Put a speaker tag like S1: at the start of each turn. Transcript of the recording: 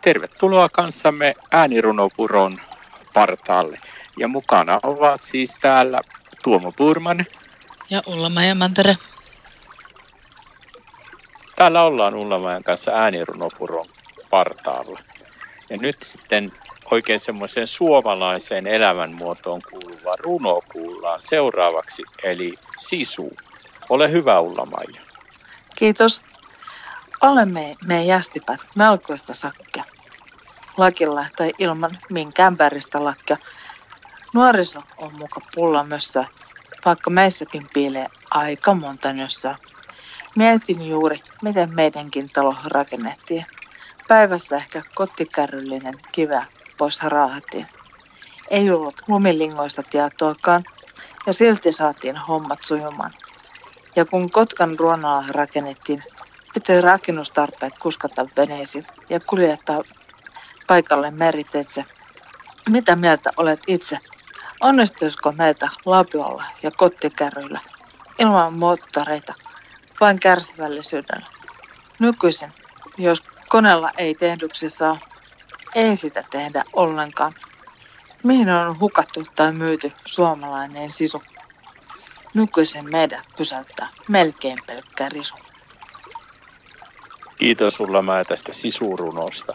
S1: Tervetuloa kanssamme äänirunopuron partaalle. Ja mukana ovat siis täällä Tuomo Purman.
S2: Ja Ulla-Maija Mantere.
S1: Täällä ollaan Ulla-Maijan kanssa äänirunopuron partaalla. Ja nyt sitten oikein semmoiseen suomalaiseen elämänmuotoon kuuluva runo kuullaan seuraavaksi, eli Sisu. Ole hyvä Ulla-Maija.
S2: Kiitos. Olemme me jästipät melkoista sakkia. Lakilla tai ilman minkään väristä lakkia. Nuoriso on muka pullamössä, vaikka meissäkin piilee aika monta nössää. Mietin juuri, miten meidänkin talo rakennettiin. Päivässä ehkä kotikärryllinen kivä pois raahattiin. Ei ollut lumilingoista tietoakaan, ja silti saatiin hommat sujumaan. Ja kun Kotkan ruonaa rakennettiin, piti rakennustarpeet kuskata veneisiin ja kuljettaa paikalle meriteitse. Mitä mieltä olet itse? Onnistuisiko meiltä lapiolla ja kottikärryillä ilman moottoreita, vain kärsivällisyydellä? Nykyisin, jos koneella ei tehdyksi saa, ei sitä tehdä ollenkaan. Mihin on hukattu tai myyty suomalainen sisu? Nykyisin meidät pysäyttää melkein pelkkä risu.
S1: Kiitos sulla mä tästä sisurunosta.